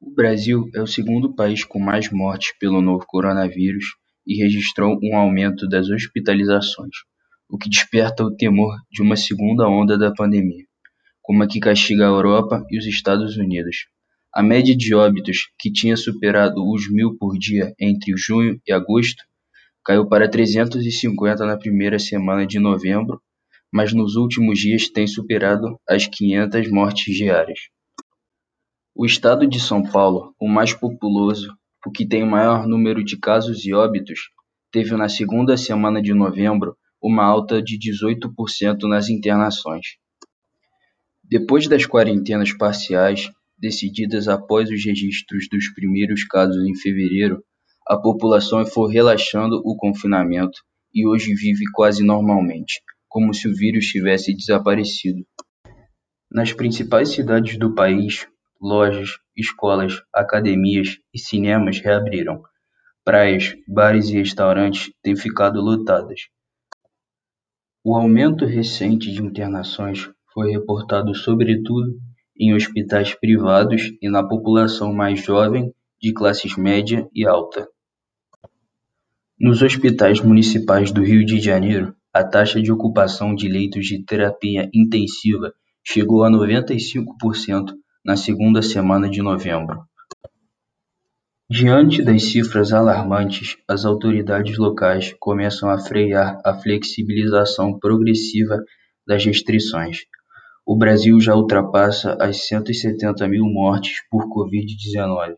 O Brasil é o segundo país com mais mortes pelo novo coronavírus e registrou um aumento das hospitalizações, o que desperta o temor de uma segunda onda da pandemia, como a que castiga a Europa e os Estados Unidos. A média de óbitos, que tinha superado os mil por dia entre junho e agosto, caiu para 350 na primeira semana de novembro, mas nos últimos dias tem superado as 500 mortes diárias. O estado de São Paulo, o mais populoso, o que tem o maior número de casos e óbitos, teve na segunda semana de novembro uma alta de 18% nas internações. Depois das quarentenas parciais, decididas após os registros dos primeiros casos em fevereiro, a população foi relaxando o confinamento e hoje vive quase normalmente, como se o vírus tivesse desaparecido. Nas principais cidades do país, lojas, escolas, academias e cinemas reabriram. Praias, bares e restaurantes têm ficado lotadas. O aumento recente de internações foi reportado sobretudo em hospitais privados e na população mais jovem de classes média e alta. Nos hospitais municipais do Rio de Janeiro, a taxa de ocupação de leitos de terapia intensiva chegou a 95% na segunda semana de novembro. Diante das cifras alarmantes, as autoridades locais começam a frear a flexibilização progressiva das restrições. O Brasil já ultrapassa as 170 mil mortes por Covid-19.